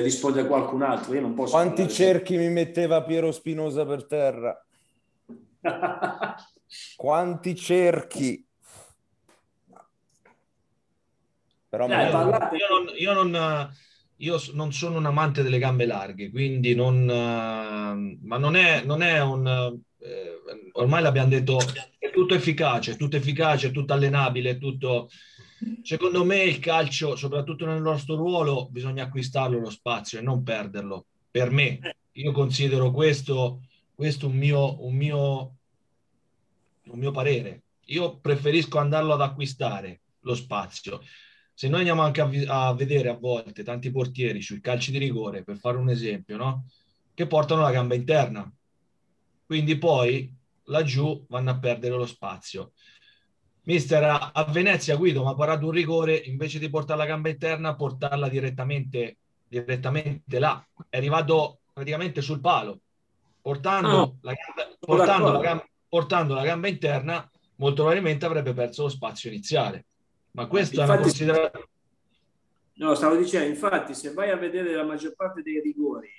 risponde qualcun altro. Io non posso. Quanti cerchi mi metteva Piero Spinosa per terra? Quanti cerchi? Però Dai, io, io, non, io, non, io, non, sono un amante delle gambe larghe, quindi non... Ma non è, non è un... Eh, ormai l'abbiamo detto, è tutto efficace, è tutto efficace, è tutto allenabile, è tutto... Secondo me il calcio, soprattutto nel nostro ruolo, bisogna acquistarlo lo spazio e non perderlo. Per me, io considero questo, questo un, mio, un, mio, un mio parere. Io preferisco andarlo ad acquistare lo spazio. Se noi andiamo anche a, a, vedere a volte tanti portieri sui calci di rigore, per fare un esempio, no? che portano la gamba interna. Quindi poi laggiù vanno a perdere lo spazio. Mister, a Venezia Guido mi ha parato un rigore, invece di portare la gamba interna, portarla direttamente, direttamente là. È arrivato praticamente sul palo, portando, oh, la, gamba, portando, la, gamba, portando la gamba interna, molto probabilmente avrebbe perso lo spazio iniziale. Ma questa infatti, è una considerazione... No, stavo dicendo, infatti, se vai a vedere la maggior parte dei rigori,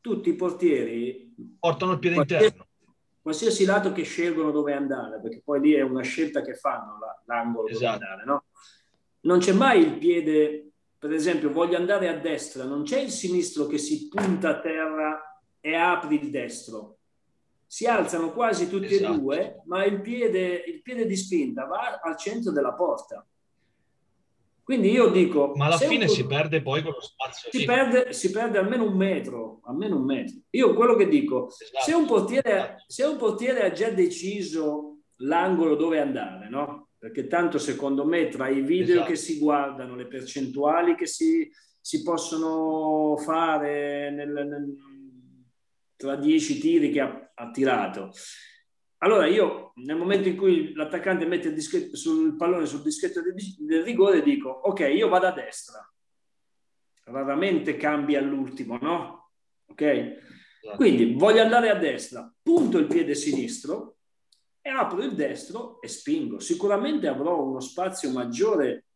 tutti i portieri portano il piede interno qualsiasi lato che scelgono dove andare, perché poi lì è una scelta che fanno l'angolo esatto. dove andare, no? Non c'è mai il piede, per esempio, voglio andare a destra, non c'è il sinistro che si punta a terra e apri il destro. Si alzano quasi tutti esatto. e due, ma il piede, il piede di spinta va al centro della porta. Quindi io dico... Ma alla fine si perde poi con lo spazio. Si, perde, si perde almeno un metro, almeno un metro. Io quello che dico, esatto. se, un portiere, se un portiere ha già deciso l'angolo dove andare, no? Perché tanto secondo me tra i video esatto. che si guardano, le percentuali che si, si possono fare nel, nel, tra dieci tiri che ha, ha tirato, allora io nel momento in cui l'attaccante mette il, dischetto, sul pallone sul dischetto del, del rigore dico ok, io vado a destra. Raramente cambia all'ultimo, no? Ok? Esatto. Quindi voglio andare a destra, punto il piede sinistro e apro il destro e spingo. Sicuramente avrò uno spazio maggiore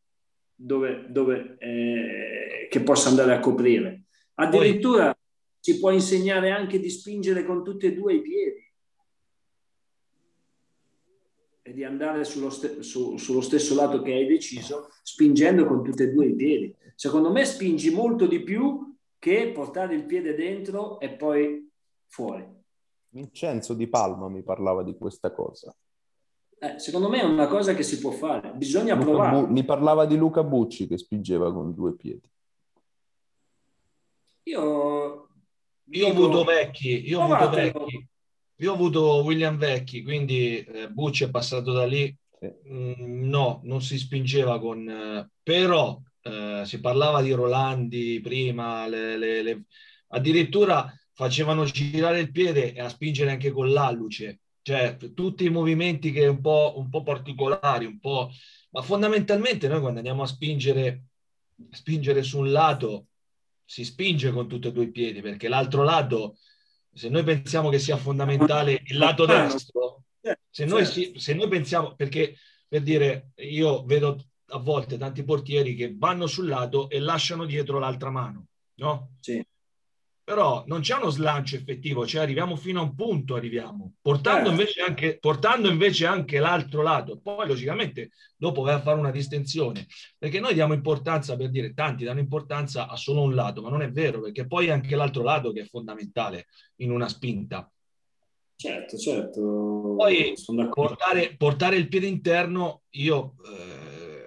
dove, dove eh, che possa andare a coprire. Addirittura Poi... si può insegnare anche di spingere con tutti e due i piedi e di andare sullo, st- su- sullo stesso lato che hai deciso, spingendo con tutti e due i piedi. Secondo me spingi molto di più che portare il piede dentro e poi fuori. Vincenzo Di Palma mi parlava di questa cosa. Eh, secondo me è una cosa che si può fare, bisogna Luca provare. Bu- mi parlava di Luca Bucci che spingeva con due piedi. Io, io ho avuto vecchi, io ho avuto vecchi io ho avuto William Vecchi, quindi eh, Bucci è passato da lì. Mm, no, non si spingeva con... Eh, però eh, si parlava di Rolandi prima, le, le, le, addirittura facevano girare il piede e a spingere anche con l'alluce. Cioè, tutti i movimenti che un po', un po' particolari, un po'... Ma fondamentalmente noi quando andiamo a spingere, spingere su un lato, si spinge con tutti e due i piedi, perché l'altro lato se noi pensiamo che sia fondamentale il lato destro, se noi, se noi pensiamo, perché per dire, io vedo a volte tanti portieri che vanno sul lato e lasciano dietro l'altra mano, no? Sì però non c'è uno slancio effettivo, cioè arriviamo fino a un punto, arriviamo, portando, certo. invece, anche, portando invece anche l'altro lato. Poi logicamente dopo vai a fare una distensione, perché noi diamo importanza, per dire, tanti danno importanza a solo un lato, ma non è vero, perché poi è anche l'altro lato che è fondamentale in una spinta. Certo, certo. Poi portare, portare, il piede interno, io... Eh,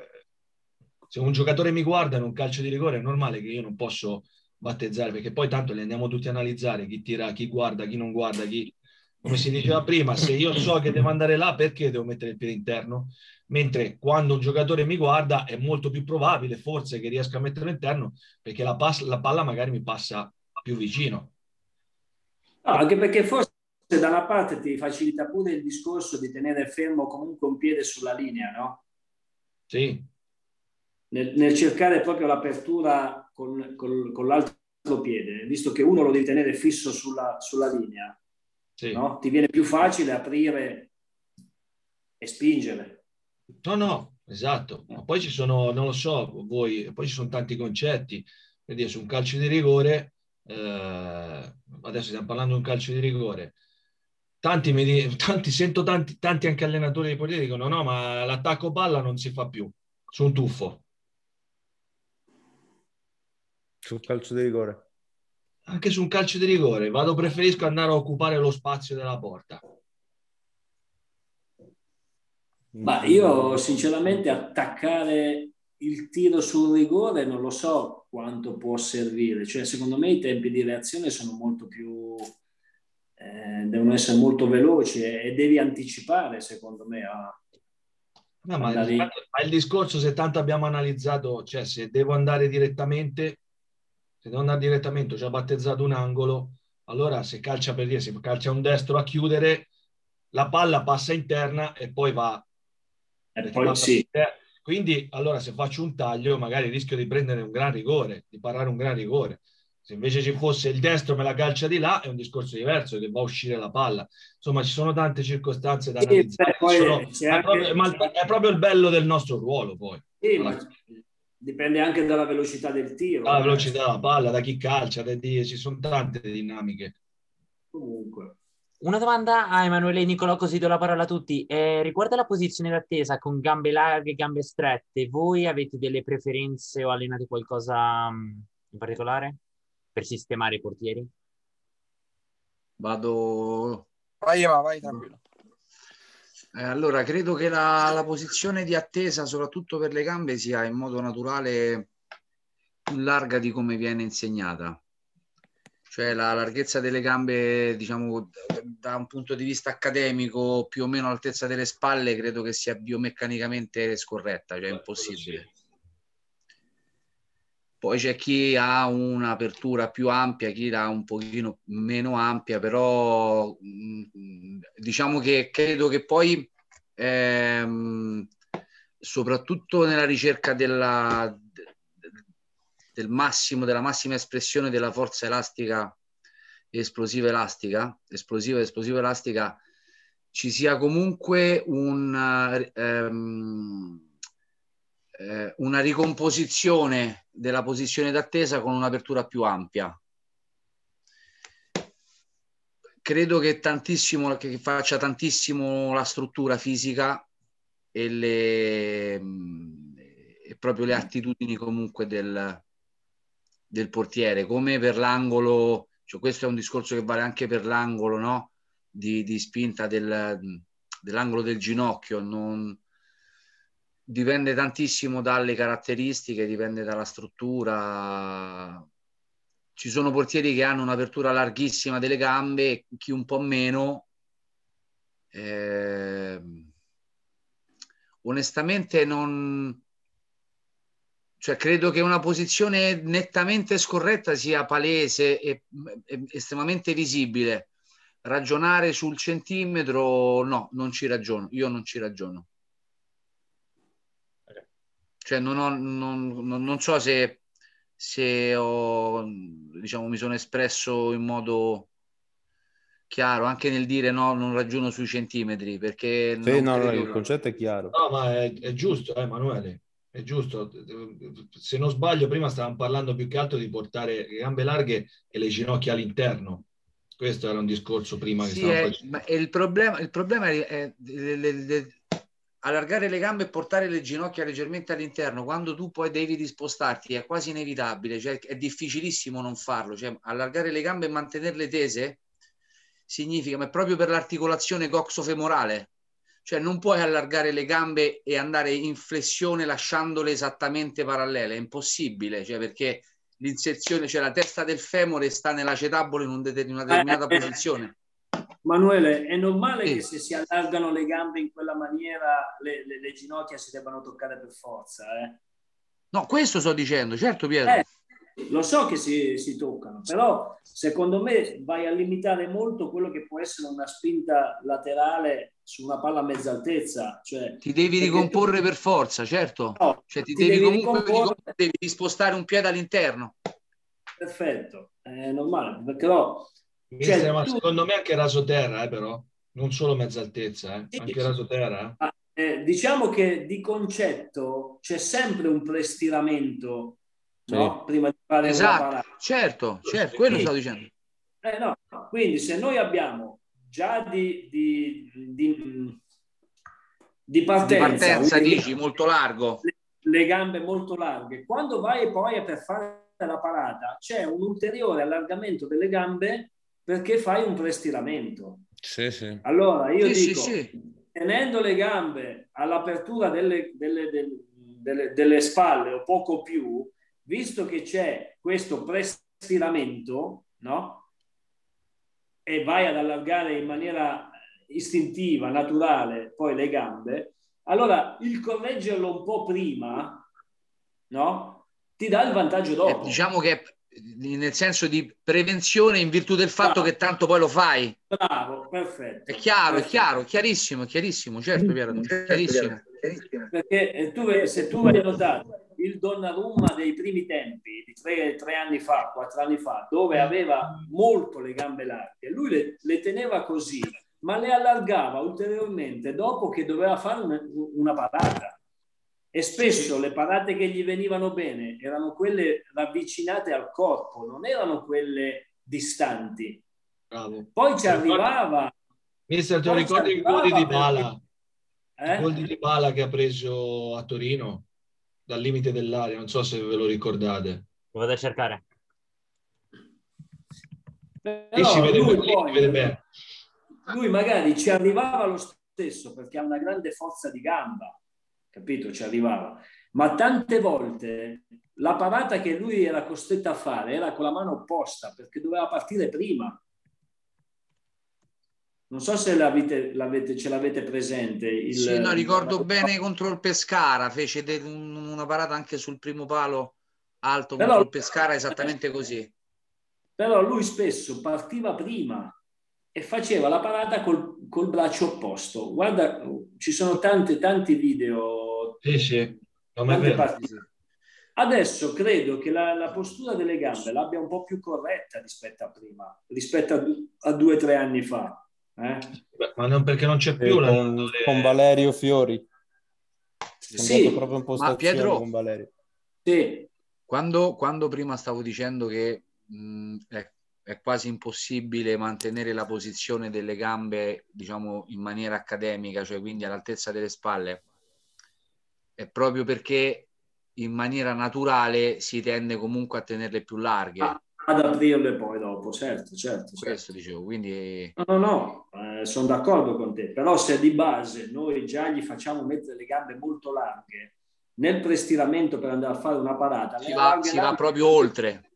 se un giocatore mi guarda in un calcio di rigore è normale che io non posso battezzare, perché poi tanto li andiamo tutti a analizzare, chi tira, chi guarda, chi non guarda, chi... Come si diceva prima, se io so che devo andare là, perché devo mettere il piede interno? Mentre quando un giocatore mi guarda è molto più probabile, forse, che riesca a metterlo interno, perché la, pass- la palla magari mi passa più vicino. No, anche perché forse da una parte ti facilita pure il discorso di tenere fermo comunque un piede sulla linea, no? Sì. Nel, nel cercare proprio l'apertura con, con, con l'altro piede, visto che uno lo devi tenere fisso sulla, sulla linea, sì. no? ti viene più facile aprire e spingere. No, no, esatto. Ma poi ci sono, non lo so, voi, poi ci sono tanti concetti. per su un calcio di rigore, eh, adesso stiamo parlando di un calcio di rigore, tanti, mi, tanti sento tanti, tanti anche allenatori di portieri dicono no, ma l'attacco palla non si fa più su un tuffo. Sul calcio di rigore. Anche su un calcio di rigore, vado, preferisco andare a occupare lo spazio della porta. Ma io sinceramente attaccare il tiro sul rigore non lo so quanto può servire, cioè secondo me i tempi di reazione sono molto più, eh, devono essere molto veloci e, e, devi anticipare secondo me a... No, ma, il, ma il discorso se tanto abbiamo analizzato, cioè se devo andare direttamente, se devo andare direttamente, già battezzato un angolo, allora se calcia per dire, se calcia un destro a chiudere, la palla passa interna e poi va... E poi sì. Quindi, allora, se faccio un taglio, magari rischio di prendere un gran rigore, di parare un gran rigore. Se invece ci fosse il destro me la calcia di là, è un discorso diverso, che va a uscire la palla. Insomma, ci sono tante circostanze da analizzare. Sì, sono, è, proprio, ma è, proprio, il bello del nostro ruolo, poi. Sì, ma dipende anche dalla velocità del tiro. Dalla velocità della palla, da chi calcia, da di, ci sono tante dinamiche. Comunque. Una domanda a Emanuele e Nicolò, così do la parola a tutti. Eh, riguardo la posizione d'attesa con gambe larghe e gambe strette, voi avete delle preferenze o allenate qualcosa mm, in particolare per sistemare i portieri? Vado. Vai, Ema, vai tranquillo. Eh, allora, credo che la, la posizione di attesa, soprattutto per le gambe, sia in modo naturale più larga di come viene insegnata cioè la larghezza delle gambe, diciamo, da un punto di vista accademico, più o meno all'altezza delle spalle, credo che sia biomeccanicamente scorretta, cioè impossibile. Poi c'è chi ha un'apertura più ampia, chi ha un pochino meno ampia, però mm, diciamo che credo che poi ehm, soprattutto nella ricerca della, del massimo, della massima espressione della forza elastica esplosiva elastica, esplosiva esplosiva elastica, ci sia comunque un, ehm, eh, una ricomposizione della posizione d'attesa con un'apertura più ampia. Credo che tantissimo, che faccia tantissimo la struttura fisica e, le, e proprio le attitudini comunque del, del portiere, come per l'angolo, cioè questo è un discorso che vale anche per l'angolo no? di, di spinta del, dell'angolo del ginocchio, non, dipende tantissimo dalle caratteristiche, dipende dalla struttura. Ci sono portieri che hanno un'apertura larghissima delle gambe, chi un po' meno. Eh, onestamente non, cioè, credo che una posizione nettamente scorretta sia palese e, e estremamente visibile. Ragionare sul centimetro, no, non ci ragiono. Io non ci ragiono. Cioè, non, ho, non, non, non so se, se ho, diciamo, mi sono espresso in modo chiaro anche nel dire no, non ragiono sui centimetri perché sì, no, no, il concetto è chiaro. No, ma è, è giusto, eh, Emanuele è giusto. Se non sbaglio, prima stavamo parlando più che altro di portare le gambe larghe e le ginocchia all'interno. Questo era un discorso prima sì, che è, ma il problema, il problema è, è le, allargare le gambe e portare le ginocchia leggermente all'interno quando tu poi devi dispostarti è quasi inevitabile, cioè è difficilissimo non farlo. Cioè, allargare le gambe e mantenerle tese significa, ma è proprio per l'articolazione coxofemorale cioè non puoi allargare le gambe e andare in flessione lasciandole esattamente parallele, è impossibile, cioè perché l'inserzione, cioè la testa del femore sta in, un det- in una determinata eh, eh, posizione. Manuele, è normale sì. che se si allargano le gambe in quella maniera le, le, le ginocchia si debbano toccare per forza, eh? No, questo sto dicendo, certo Pietro. Eh, lo so che si, si, toccano, però secondo me vai a limitare molto quello che può essere una spinta laterale su una palla a mezza altezza. Cioè, ti devi ricomporre tu... per forza, certo. No, cioè, ti, ti devi, devi comunque devi spostare un piede all'interno. Perfetto, è normale, perché no... Cioè, ma tu... secondo me anche rasoterra, eh, però, non solo mezza altezza, eh. sì, anche rasoterra. Eh. Eh, diciamo che di concetto c'è sempre un prestiramento no? prima di fare esatto, certo, certo, quello sto dicendo. Eh, no. Quindi se noi abbiamo già di, di, di, di partenza, di partenza dici, molto largo. Le, le, gambe molto larghe, quando vai poi per fare la parata c'è un ulteriore allargamento delle gambe perché fai un prestiramento. Sì, sì. Allora io sì, dico, sì, tenendo le gambe all'apertura delle, delle, delle, delle spalle o poco più, visto che c'è questo prestiramento, no? E vai ad allargare in maniera istintiva, naturale, poi le gambe, allora il correggerlo un po' prima, no? Ti dà il vantaggio dopo. Eh, diciamo che nel senso di prevenzione in virtù del fatto Bravo. che tanto poi lo fai. Bravo, perfetto. È chiaro, perfetto. è chiaro, chiarissimo, chiarissimo, certo Piero, chiarissimo. Perché eh, tu, se tu hai notato il Donnarumma dei primi tempi, di tre, tre, anni fa, quattro anni fa, dove aveva molto le gambe larghe, lui le, le teneva così, ma le allargava ulteriormente dopo che doveva fare una, una parata. E spesso le parate che gli venivano bene erano quelle ravvicinate al corpo, non erano quelle distanti. Bravo. Poi ci arrivava. Mister, ti ricordi il gol di Bala? Eh? Il gol di Bala che ha preso a Torino? dal limite dell'aria, non so se ve lo ricordate. Lo vado a cercare. Però si vede, lui, poi, si vede bene. lui magari ci arrivava lo stesso perché ha una grande forza di gamba, capito? Ci arrivava. Ma tante volte la parata che lui era costretto a fare era con la mano opposta perché doveva partire prima. Non so se l'avete, l'avete, ce l'avete presente. Il, sì, no, ricordo il... bene contro il Pescara, fece de, un, una parata anche sul primo palo alto però, contro il Pescara, esattamente così. Però lui spesso partiva prima e faceva la parata col, col braccio opposto. Guarda, ci sono tanti, tanti video. Sì, sì, Adesso credo che la, la, postura delle gambe l'abbia un po' più corretta rispetto a prima, rispetto a, due o tre anni fa. Eh? Beh, ma non perché non c'è più la... con, le... con, Valerio Fiori. Sì, proprio in ma Pietro, con Valerio. Sì. Quando, quando prima stavo dicendo che mh, è, è, quasi impossibile mantenere la posizione delle gambe, diciamo, in maniera accademica, cioè quindi all'altezza delle spalle, è proprio perché in maniera naturale si tende comunque a tenerle più larghe. Ah ad aprirle poi dopo, certo, certo. certo. Questo dicevo, quindi... No, no, no, eh, sono d'accordo con te, però se di base noi già gli facciamo mettere le gambe molto larghe nel prestiramento per andare a fare una parata... Si, va, si va, proprio oltre.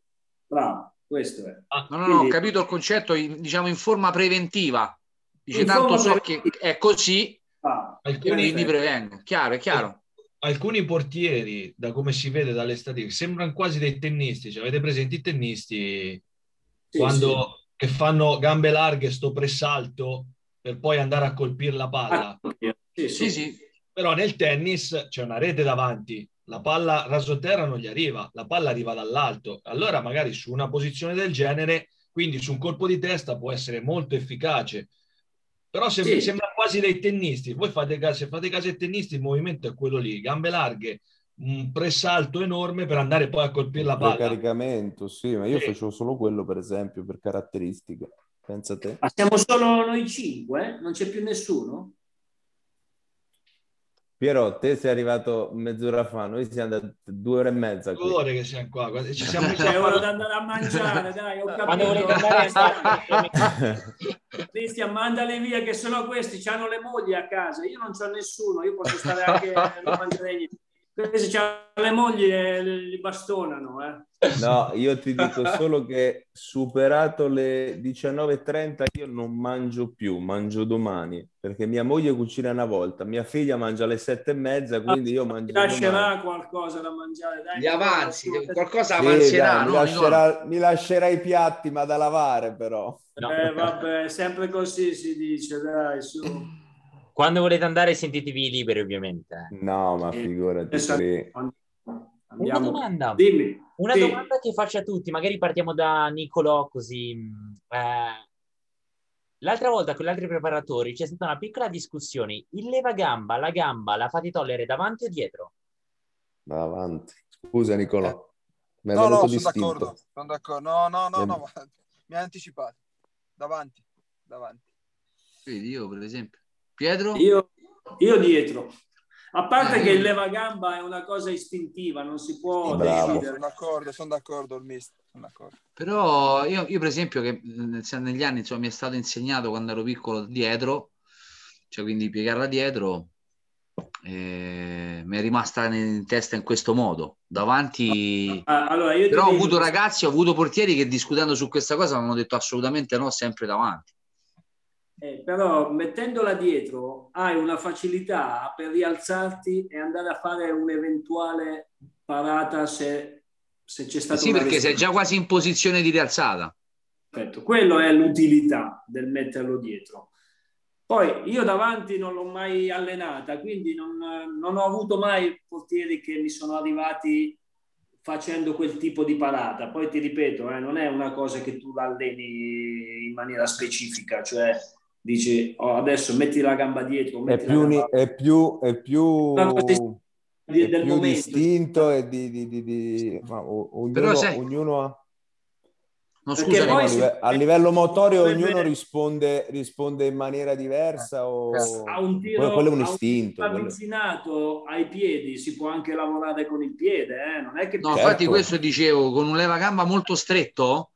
Bravo, questo è. Ah, no, no, quindi... no, ho capito il concetto, in, diciamo in forma preventiva. Dice, in tanto so che è così, ah, quindi prevengo. Chiaro, è chiaro alcuni portieri, da come si vede dalle statistiche, sembrano quasi dei tennisti. Cioè, avete presente i tennisti sì, quando sì. che fanno gambe larghe, sto pressalto per poi andare a colpire la palla? Ah, sì, sì, sì. Però nel tennis c'è una rete davanti, la palla rasoterra non gli arriva, la palla arriva dall'alto. Allora magari su una posizione del genere, quindi su un colpo di testa può essere molto efficace. Però sembra, sì. sembra quasi dei tennisti. Voi fate caso, se fate caso ai tennisti, il movimento è quello lì, gambe larghe, un pressalto enorme per andare poi a colpire la palla. caricamento, sì, ma io sì. facevo solo quello, per esempio, per caratteristiche. Pensa te. Ma siamo solo noi cinque? Non c'è più nessuno? Piero, te sei arrivato mezz'ora fa, noi siamo andati due ore e mezza. Due ore che siamo qua, ci siamo C'è ora da andare a mangiare, dai, ho capito. Cristian, mandali via che sennò questi hanno le mogli a casa, io non ho nessuno, io posso stare anche, non mangerei niente. Questi hanno le mogli e li bastonano, eh. No, io ti dico solo che superato le 19.30 io non mangio più, mangio domani, perché mia moglie cucina una volta, mia figlia mangia alle sette e mezza, quindi io mangio Mi lascerà domani. qualcosa da mangiare, dai. Gli avanzi, qualcosa avanzerà, sì, no? mi, lascerà, mi lascerà i piatti, ma da lavare però. No. Eh, vabbè, sempre così si dice, dai, su. Quando volete andare sentitevi liberi ovviamente. No, ma figurati. Eh, Andiamo. Una domanda. Dimmi. Una sì. domanda che faccio a tutti, magari partiamo da Nicolò così. Mm, eh, l'altra volta con gli altri preparatori c'è stata una piccola discussione. Il levagamba, la gamba, la fate togliere davanti o dietro? Davanti. Scusa Nicolò. Mi no, no, sono d'accordo, sono d'accordo. No, no, no, no, mi ha anticipato. Davanti, davanti. Vedi, io per esempio. Pietro? Io, io dietro. A parte eh, che il levagamba è una cosa istintiva, non si può Bravo. Sono d'accordo, sono d'accordo, il mister. Però io, io, per esempio, che negli anni insomma, mi è stato insegnato quando ero piccolo dietro, cioè quindi piegarla dietro, eh, mi è rimasta in testa in questo modo. Davanti, ah, allora, però ho avuto ragazzi, ho avuto portieri che discutendo su questa cosa mi hanno detto assolutamente no, sempre davanti. Eh, però mettendola dietro hai una facilità per rialzarti e andare a fare un'eventuale parata se, se c'è stato. Sì, perché sei già quasi in posizione di rialzata. Perfetto, quello è l'utilità del metterlo dietro. Poi io davanti non l'ho mai allenata, quindi non, non ho avuto mai portieri che mi sono arrivati facendo quel tipo di parata. Poi ti ripeto, eh, non è una cosa che tu alleni in maniera specifica, cioè dici oh, adesso metti la gamba dietro. È più, gamba... è più, è più, di, è più distinto e di, di, di, di... Ma, ognuno, sai... ognuno ha... No, scusa, a, livello, a livello motorio ognuno risponde, risponde, in maniera diversa o a un tiro, quello è un istinto. Un avvicinato ai piedi si può anche lavorare con il piede, eh? non è che... No, certo. infatti questo dicevo, con un levagamba molto stretto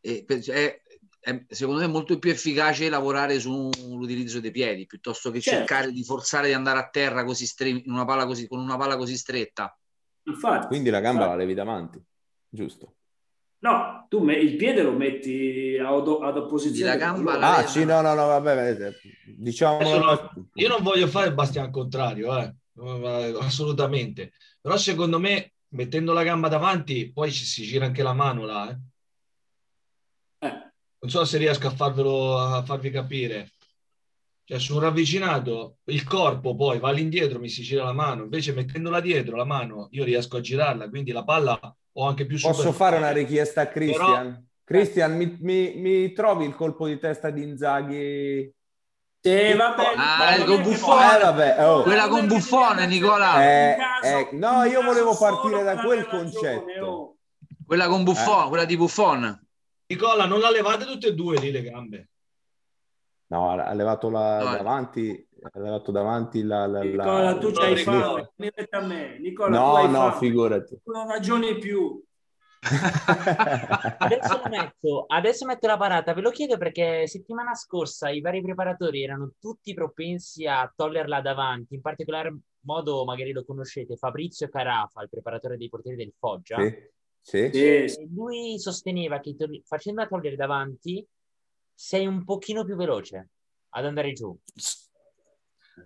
è, è, è, secondo me molto più efficace lavorare sull'utilizzo dei piedi piuttosto che certo. cercare di forzare di andare a terra così stre- una palla così, con una palla così stretta. Infatti, Quindi la gamba infatti. la levi davanti, giusto? No, tu me- il piede lo metti ad, ad opposizione. La gamba la ah, sì, no, no, no, vabbè, diciamo... No, io non voglio fare Bastian al contrario, eh. assolutamente. Però secondo me, mettendo la gamba davanti, poi ci si gira anche la mano là, eh. Eh. Non so se riesco a, farvelo, a farvi capire. Cioè, su un ravvicinato, il corpo poi va all'indietro, mi si gira la mano. Invece mettendola dietro, la mano, io riesco a girarla, quindi la palla o anche più Posso fare una richiesta a Christian? Però... Christian, mi, mi, mi, trovi il colpo di testa di Inzaghi? Sì, vabbè, ah, con Buffone, eh, vabbè, oh. quella con Buffone, Nicola. Eh, eh, no, io volevo partire da quel concetto. Oh. Quella con Buffone, eh. quella di Buffone. Nicola, non la levate tutte e due lì le gambe. No, ha levato la no. davanti ha levato davanti la... la Nicola, la... tu c'hai fame, mi mette a me. Nicola, no, no, fame. figurati. Non ragioni più. adesso, metto, adesso metto la parata, ve lo chiedo perché settimana scorsa i vari preparatori erano tutti propensi a toglierla davanti, in particolar modo magari lo conoscete, Fabrizio Carafa, il preparatore dei portieri del Foggia. Sì. Sì. lui sosteneva che to- facendola togliere davanti sei un pochino più veloce ad andare giù.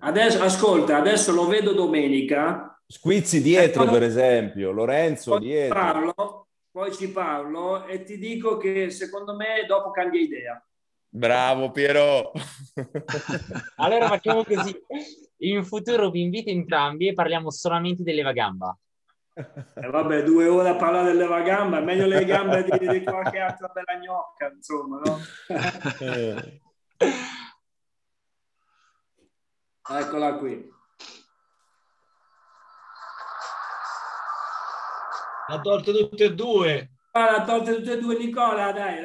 Adesso, ascolta, adesso lo vedo domenica. Squizzi dietro, per esempio, Lorenzo poi dietro. Parlo, poi ci parlo e ti dico che secondo me dopo cambia idea. Bravo Piero. allora facciamo così. In futuro vi invito entrambi e parliamo solamente dell'Evagamba. Eh vabbè, due ore a parlare dell'Evagamba, è meglio le gambe di, di qualche altra bella gnocca, insomma, no? Eh. Eccola qui. Ha tolto tutte e due. Ah, ha tolto tutte e due Nicola, dai.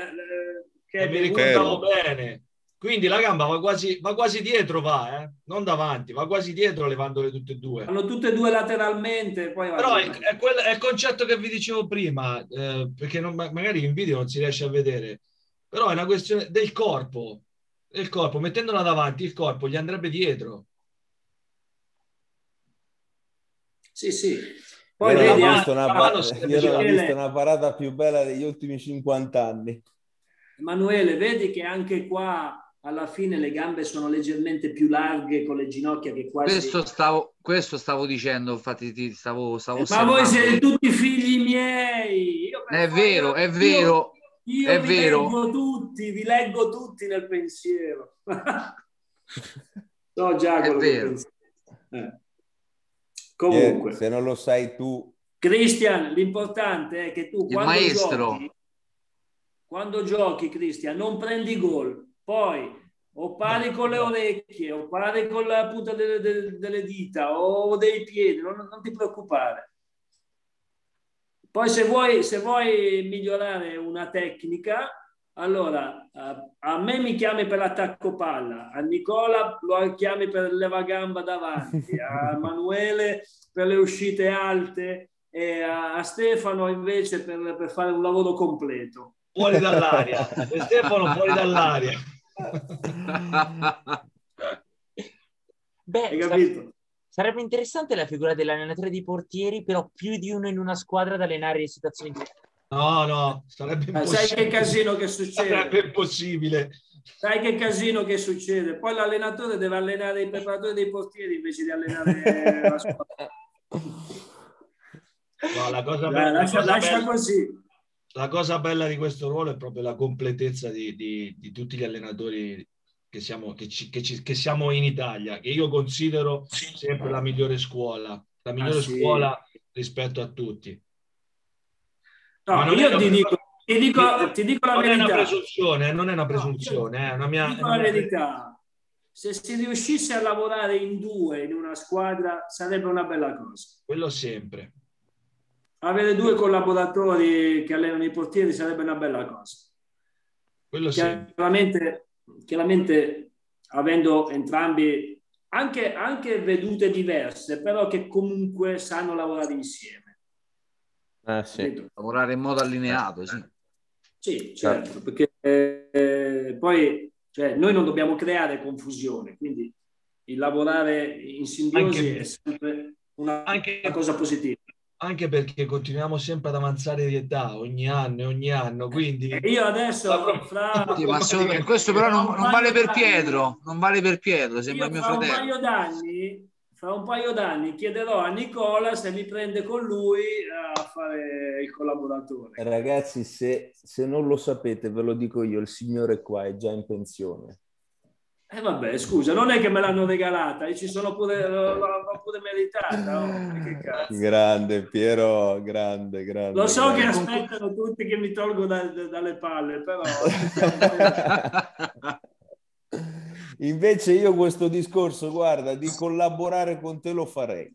Che mi ricordavo bene. Quindi la gamba va quasi, va quasi dietro, va, eh? non davanti, va quasi dietro levandole tutte e due. Vanno tutte e due lateralmente. Poi Però è, è, quel, è, il concetto che vi dicevo prima, eh, perché non, magari in video non si riesce a vedere, però è una questione del corpo. Del corpo, mettendola davanti, il corpo gli andrebbe dietro. Sì, sì. Poi io vedi, ho visto, una, par- io ho visto una parata più bella degli ultimi 50 anni. Emanuele, vedi che anche qua alla fine le gambe sono leggermente più larghe con le ginocchia che quasi... Questo stavo, questo stavo dicendo, infatti ti stavo, stavo Ma voi siete tutti figli miei! è vero, è vero. Io, è vi vero. leggo tutti, vi leggo tutti nel pensiero. so già quello che penso. Eh. Comunque, eh, se non lo sai tu. Cristian, l'importante è che tu Il quando maestro. giochi, quando giochi, Cristian, non prendi gol, poi o pari con le orecchie, o pari con la punta delle, delle, delle dita, o dei piedi, non, non ti preoccupare. Poi se vuoi, se vuoi migliorare una tecnica, allora a me mi chiami per l'attacco palla, a Nicola lo chiami per leva gamba davanti, a Emanuele per le uscite alte e a Stefano invece per, per fare un lavoro completo. Fuori dall'aria, Stefano fuori dall'aria. Beh? Sarebbe interessante la figura dell'allenatore dei portieri, però più di uno in una squadra da allenare in situazioni di... No, no, sarebbe impossibile. Sai che casino che succede? Sarebbe impossibile. Sai che casino che succede? Poi l'allenatore deve allenare i preparatori dei portieri invece di allenare la squadra. No, la cosa bella, lascia, la cosa lascia bella, così. La cosa bella di questo ruolo è proprio la completezza di, di, di tutti gli allenatori che siamo, che, ci, che, ci, che siamo, in Italia, che io considero sempre la migliore scuola, la migliore ah, sì. scuola rispetto a tutti. No, io ti dico, ti dico, ti dico la non verità. È una presunzione, non è una presunzione, no, è una mia... Dico la verità. Se si riuscisse a lavorare in due in una squadra sarebbe una bella cosa. Quello sempre. Avere due collaboratori che allenano i portieri sarebbe una bella cosa. Quello chiaramente, chiaramente avendo entrambi anche, anche, vedute diverse, però che comunque sanno lavorare insieme. Eh, sì. Lavorare in modo allineato, sì. Sì, certo, certo. perché eh, poi cioè, noi non dobbiamo creare confusione, quindi il lavorare in simbiosi anche, è sempre una, anche, una cosa positiva anche perché continuiamo sempre ad avanzare di età ogni anno e ogni anno, quindi... E io adesso, fra... Se, questo però non, non vale per Pietro, non vale per Pietro, sembra io mio fra fratello. Un paio d'anni, fra un paio d'anni chiederò a Nicola se mi prende con lui a fare il collaboratore. Ragazzi, se, se non lo sapete, ve lo dico io, il signore qua è già in pensione. Eh vabbè, scusa, non è che me l'hanno regalata, io ci sono pure, l'ho pure meritata. Oh, grande Piero, grande, grande. Lo so grande. che aspettano tutti che mi tolgo da, da, dalle palle, però... Invece io questo discorso, guarda, di collaborare con te lo farei.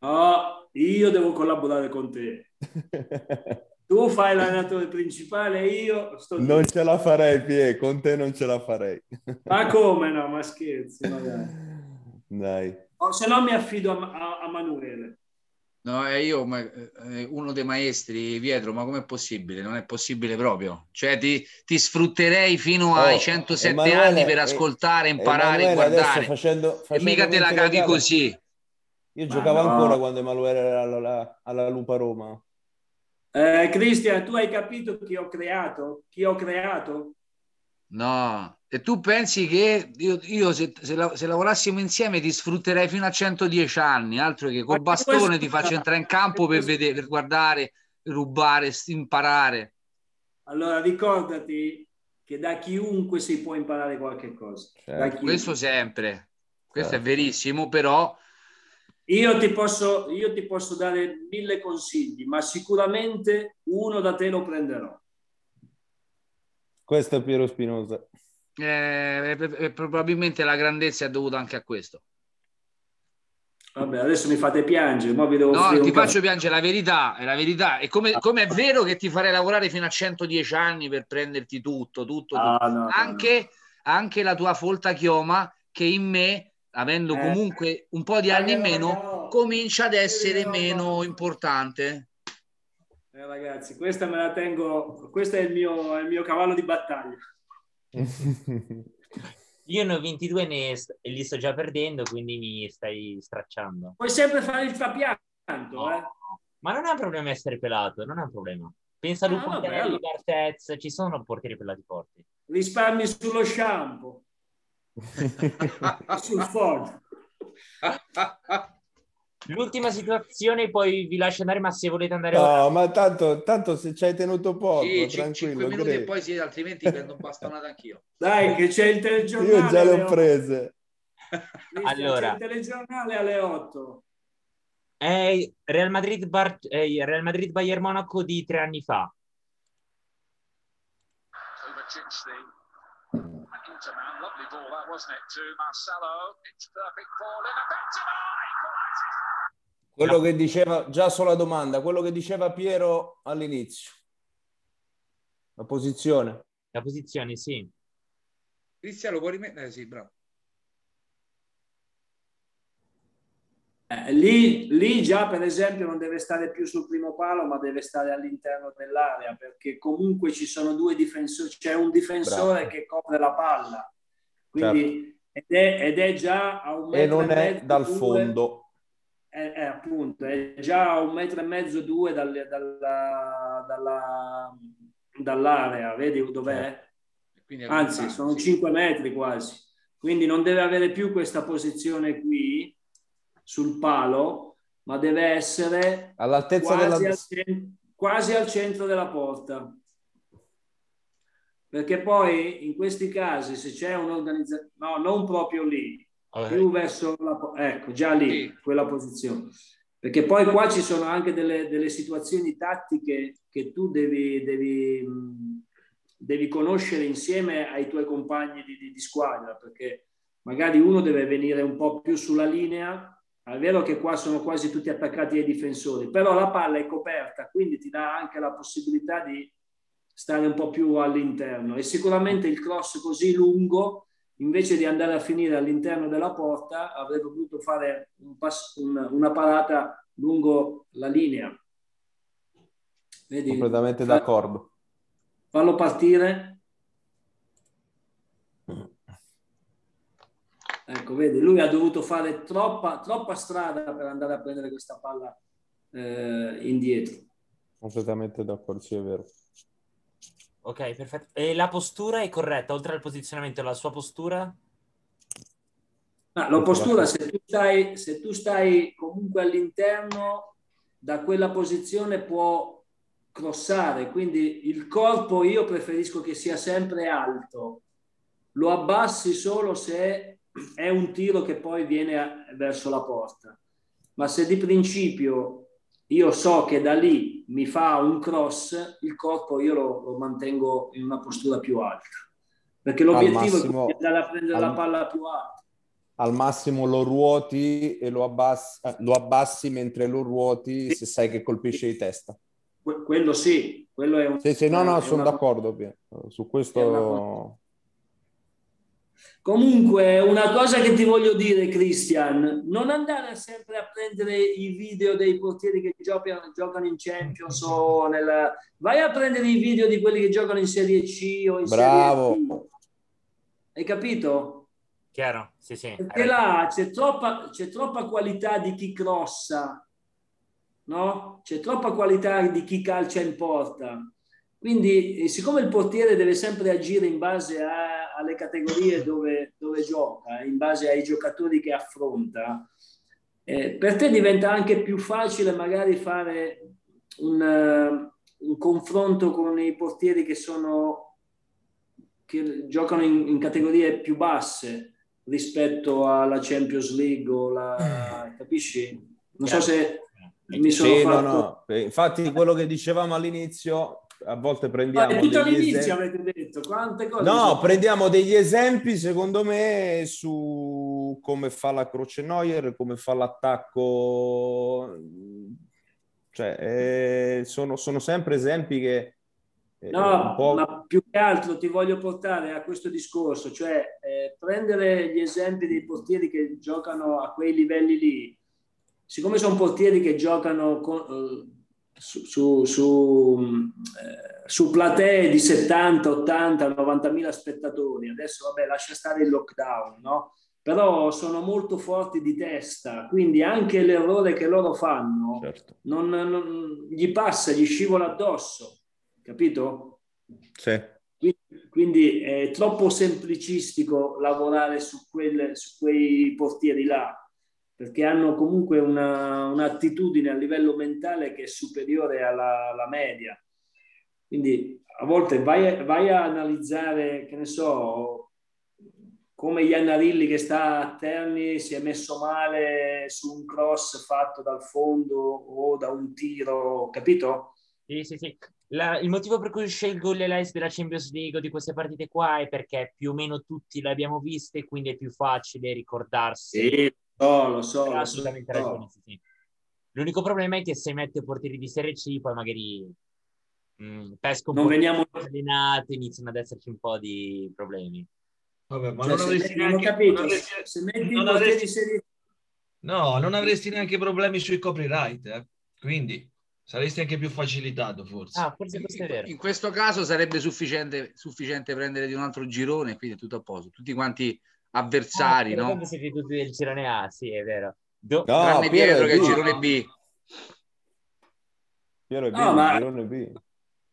Oh, io devo collaborare con te. tu fai l'allenatore principale, io sto Non ce la farei, Pie, con te non ce la farei. Ma come no? Ma scherzi, magari. Dai. O se no mi affido a, a, a Manuele. No, è io, ma, eh, uno dei maestri, Pietro, ma com'è possibile? Non è possibile proprio. Cioè, ti, ti sfrutterei fino oh, ai 107 Emanuele, anni per ascoltare, imparare, Emanuele guardare. Facendo, facendo e mica te la cavi così. Io giocavo no. ancora quando Emanuele era alla, alla Lupa Roma. Eh, Cristian, tu hai capito chi ho creato? Chi ho creato? No, e tu pensi che io, io se, se, se, lavorassimo insieme ti sfrutterei fino a 110 anni, altro che col bastone ti faccio entrare in campo per vedere, per guardare, rubare, imparare. Allora ricordati che da chiunque si può imparare qualche cosa. Certo. Questo sempre, questo certo. è verissimo, però io ti, posso, io ti posso dare mille consigli, ma sicuramente uno da te lo prenderò. Questo è Piero Spinosa. Eh, eh, probabilmente la grandezza è dovuta anche a questo. Vabbè, adesso mi fate piangere, ma vi devo No, ti faccio piangere, la verità è la verità. E come, come, è vero che ti farei lavorare fino a 110 anni per prenderti tutto, tutto, tutto. Ah, no, anche, no. anche la tua folta chioma che in me avendo eh. comunque un po' di anni in meno, comincia ad essere meno importante. Eh, ragazzi, questa me la tengo, questo è il mio, è il mio cavallo di battaglia. Io ne ho 22 ne e li sto già perdendo, quindi mi stai stracciando. Puoi sempre fare il trapianto, no. eh? Ma non è un problema essere pelato, non è un problema. Pensa a Lupo ah, Bartez, ci sono portieri pelati forti. Risparmi sullo shampoo. Sul Ford. L'ultima situazione, poi vi lascio andare, ma se volete andare... No, ora... ma tanto, tanto se ci hai tenuto poco, sì, tranquillo. 5 minuti e poi sì, altrimenti prendo un bastonata anch'io. Dai, che c'è il telegiornale. Io già le ho prese. allora... C'è il telegiornale alle 8. È Real Madrid, Bar... è Real Madrid Bayern Monaco di tre anni fa. Lovely ball that wasn't it to Marcelo. It's perfect ball in a Benzema. Quello che diceva, già sulla domanda, quello che diceva Piero all'inizio. La posizione. La posizione, sì. Cristiano, puoi rimettere? Eh, sì, bravo. Eh, lì, lì, già per esempio non deve stare più sul primo palo ma deve stare all'interno dell'area perché comunque ci sono due difensori c'è un difensore Bravo. che copre la palla quindi certo. ed, è, ed, è, già a un metro e non è dal due, fondo è, è, appunto è già a un metro e mezzo due dal, dalla, dalla, dall'area vedi dov'è? Certo. anzi sono 5 metri quasi quindi non deve avere più questa posizione qui sul palo, ma deve essere all'altezza quasi, della... al centro, quasi al centro della porta. Perché poi in questi casi se c'è un'organizzazione, no, non proprio lì, okay. più verso la, ecco, già lì, quella posizione. Perché poi qua ci sono anche delle, delle situazioni tattiche che tu devi, devi, devi, conoscere insieme ai tuoi compagni di, di, di squadra, perché magari uno deve venire un po' più sulla linea è vero che qua sono quasi tutti attaccati ai difensori, però la palla è coperta, quindi ti dà anche la possibilità di stare un po' più all'interno. E sicuramente il cross così lungo, invece di andare a finire all'interno della porta, avrebbe voluto fare un pass, un, una parata lungo la linea. Vedi? Completamente d'accordo. Fallo partire Ecco, vedi, lui ha dovuto fare troppa, troppa strada per andare a prendere questa palla eh, indietro. Completamente d'accordo, sì, è vero. Ok, perfetto. E la postura è corretta, oltre al posizionamento, la sua postura? Ah, la postura, se tu, stai, se tu stai comunque all'interno, da quella posizione può crossare, quindi il corpo io preferisco che sia sempre alto, lo abbassi solo se è un tiro che poi viene verso la porta. Ma se di principio io so che da lì mi fa un cross, il corpo io lo, lo mantengo in una postura più alta. Perché l'obiettivo massimo, è andare a prendere al, la palla più alta. Al massimo lo ruoti e lo abbassi, eh, lo abbassi mentre lo ruoti sì. se sai che colpisce di testa. Que- quello sì, quello è un... Sì, sì, no, no, sono una... d'accordo. Su questo Comunque, una cosa che ti voglio dire, Christian, non andare sempre a prendere i video dei portieri che giocano, giocano in Champions o nella... Vai a prendere i video di quelli che giocano in Serie C o in Bravo. Serie B. Hai capito? Chiaro, sì, sì. Perché là c'è troppa, c'è troppa qualità di chi crossa, no? C'è troppa qualità di chi calcia in porta. Quindi, siccome il portiere deve sempre agire in base a alle categorie dove, dove gioca, in base ai giocatori che affronta, eh, per te diventa anche più facile magari fare un, uh, un confronto con i portieri che sono che giocano in, in, categorie più basse rispetto alla Champions League o la capisci? Non so se mi sono sì, fatto... no, no. Infatti quello che dicevamo all'inizio a volte prendiamo... Ma tutto all'inizio esempi... avete detto, quante cose... No, prendiamo degli esempi, secondo me, su come fa la Croce Neuer, come fa l'attacco... Cioè, eh, sono, sono, sempre esempi che... Eh, no, ma più che altro ti voglio portare a questo discorso, cioè eh, prendere gli esempi dei portieri che giocano a quei livelli lì, siccome sono portieri che giocano con, eh, su, su, su, eh, su, platee di 70, 80, 90 mila spettatori. Adesso, vabbè, lascia stare il lockdown, no? Però sono molto forti di testa, quindi anche l'errore che loro fanno certo. non, non, gli passa, gli scivola addosso, capito? Sì. Quindi, quindi è troppo semplicistico lavorare su, quelle, su quei portieri là perché hanno comunque una, un'attitudine a livello mentale che è superiore alla, alla media. Quindi a volte vai, vai, a analizzare, che ne so, come Iannarilli che sta a Terni si è messo male su un cross fatto dal fondo o da un tiro, capito? Sì, sì, sì. La, il motivo per cui scelgo le live della Champions League di queste partite qua è perché più o meno tutti le abbiamo viste, quindi è più facile ricordarsi. Sì, so, lo so. Lo assolutamente so. ragione, sì, sì. L'unico problema è che se mette portieri di Serie C, poi magari mm, pesco un non po' veniamo... allenato, iniziano ad esserci un po' di problemi. Vabbè, ma Cioè, non se avresti neanche... capito, non avresti- se metti non i portieri avresti- di serie No, non avresti neanche problemi sui copyright, eh. quindi saresti anche più facilitato forse. Ah, forse questo è vero. In questo caso sarebbe sufficiente, sufficiente prendere di un altro girone, quindi è tutto a posto. Tutti quanti avversari, Ah, no? siete tutti del girone A, sì, è vero. Do- No, Tranne Piero Pietro è che è il B. girone B. Piero è B, No, ma- girone B.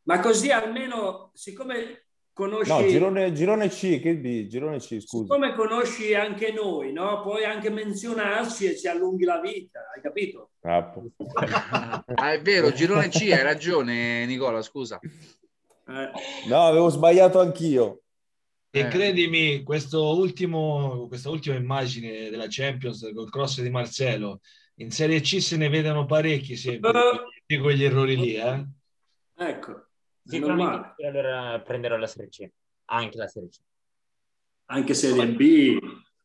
Ma così almeno, siccome conosci, No, girone, girone C, che B? Girone C, scusa. siccome conosci anche noi, no? puoi anche menzionarci e ci allunghi la vita, hai capito? Capo. Ah, è vero, girone C, hai ragione Nicola, scusa. Eh, No, avevo sbagliato anch'io. E Eh. credimi, questo ultimo, questa ultima immagine della Champions col cross di Marcelo, in Serie C se ne vedono parecchi sempre di quegli errori lì, eh? ecco, Sicuramente normale. allora prenderò la Serie C, anche la Serie C. Anche Serie B,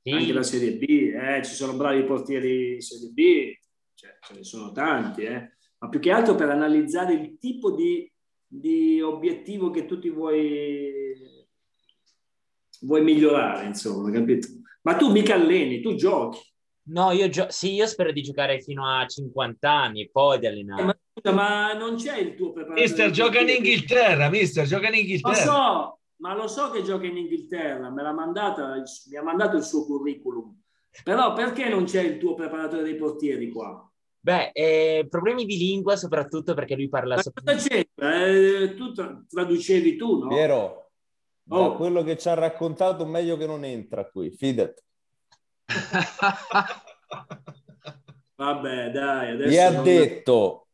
Sì, anche la Serie B, eh, ci sono bravi portieri in Serie B, cioè, ce ne sono tanti, eh. ma più che altro per analizzare il tipo di, di obiettivo che tu ti vuoi, vuoi migliorare, insomma, capito? Ma tu mica alleni, tu giochi. No, io gio- sì, io spero di giocare fino a 50 anni e poi di Eh, allenare. ma, scusa, ma non c'è il tuo preparatore? Mister, gioca in? Inghilterra, mister, gioca in Lo Inghilterra. so, ma lo so che gioca in Inghilterra, me l'ha mandata, mi ha mandato il suo curriculum. Però perché non c'è il tuo preparatore dei portieri qua? Beh, eh, problemi di lingua soprattutto perché lui parla Ma cosa c'entra? Eh, tu tra- traducevi tu, no? Da Oh. quello che ci ha raccontato, meglio che non entra qui, fidati. Vabbè, dai, adesso... Gli ha non- detto,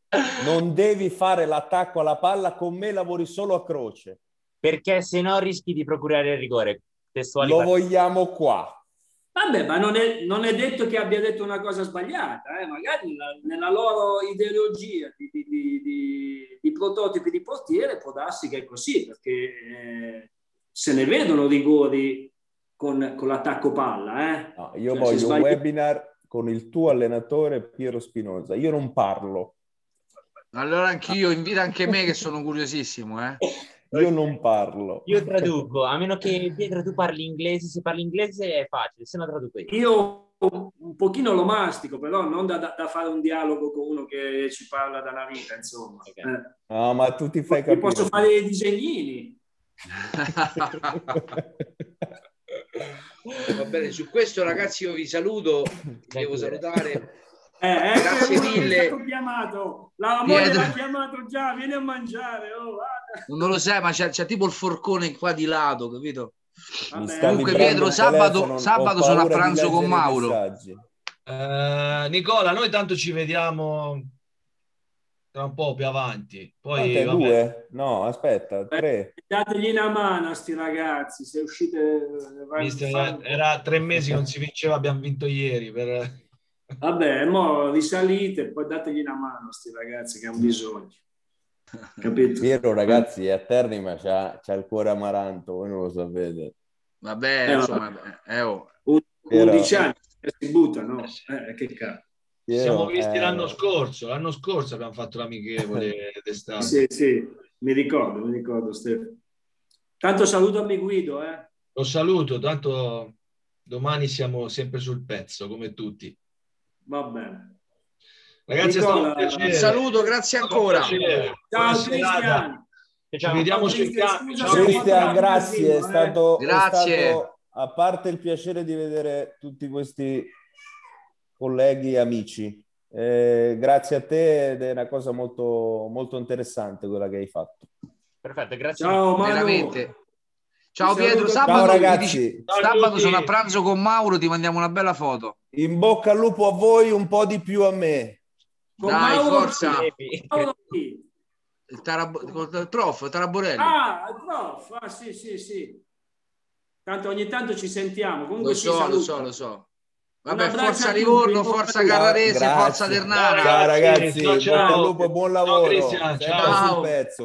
non devi fare l'attacco alla palla, con me lavori solo a croce. perché se no rischi di procurare il rigore. Testuali Lo parole. vogliamo qua. Vabbè, ma non è, non è detto che abbia detto una cosa sbagliata, eh? magari nella, nella loro ideologia di, di- di- di- di prototipi di portiere può darsi che è così, perché eh, se ne vedono rigori con, con l'attacco palla. Eh? No, io Cioè, voglio se un sbagli- webinar con il tuo allenatore Piero Spinoza. Io non parlo, Allora anch'io invito anche me che sono curiosissimo, eh. io non parlo. Io traduco, a meno che Pietro tu parli inglese, se parli inglese è facile, se no traduco io. Io un pochino lo mastico, però non da, da- da fare un dialogo con uno che ci parla da una vita, insomma. Ok. Eh. No, ma tu ti fai Ti capire. posso fare dei disegnini. Va bene, su questo ragazzi io vi saluto, vi devo salutare. Eh, eh, Grazie uno mille. chiamato. La moglie Pietro. l'ha chiamato già, vieni a mangiare. Oh. Non lo sai, ma c'è, c'è tipo il forcone qua di lato, capito? Vabbè, Comunque, Pietro, sabato- telefono, sabato sono a pranzo con Mauro. Eh, Nicola, noi tanto ci vediamo tra un po' più avanti. Poi, Quante? vabbè, Due? No, aspetta, tre. Dategli una mano a sti ragazzi, se uscite... eh, mister, fai- era tre mesi che non si vinceva, abbiamo vinto ieri. Per... Vabbè, mo risalite, poi dategli una mano a sti ragazzi che hanno bisogno. Capito? Piero, ragazzi, è a Terni, c'ha, c'ha il cuore amaranto, voi non lo sapete. Vabbè, Eh, insomma, eh, oh. Un- Piero. 11 anni si buttano. Eh, che cazzo. Ci siamo visti eh, l'anno scorso. L'anno scorso abbiamo fatto l'amichevole d'estate. Sì, sì, mi ricordo, mi ricordo, Stefano. Tanto salutami Guido, eh. Lo saluto, tanto domani siamo sempre sul pezzo, come tutti. Va bene. Ragazzi, è stato un Nicola, piacere. Un saluto, grazie ancora. È. Ciao. Cristian. Ci Ciao. vediamo ho fatto Cristian, grazie, è eh. stato, è Grazie. stato, a parte il piacere di vedere tutti questi colleghi e amici. Eh, grazie a te ed è una cosa molto, molto interessante quella che hai fatto. Perfetto, grazie. Ciao Manu. Veramente. Ciao Ti Pietro, sabato, Ciao ragazzi, dici- sabato sono a pranzo con Mauro, ti mandiamo una bella foto. in bocca al lupo a voi, un po' di più a me. Con Dai, Mauro forza. Il, tarab- col prof, Taraborelli. Ah, il prof, ah, sì, sì, sì. Tanto ogni tanto ci sentiamo. Comunque lo so, lo so, lo so. Vabbè, forza Livorno, forza. Carrarese, forza Ternana. Ciao ragazzi, Ciao, ciao. buon lavoro. Ciao. sul pezzo.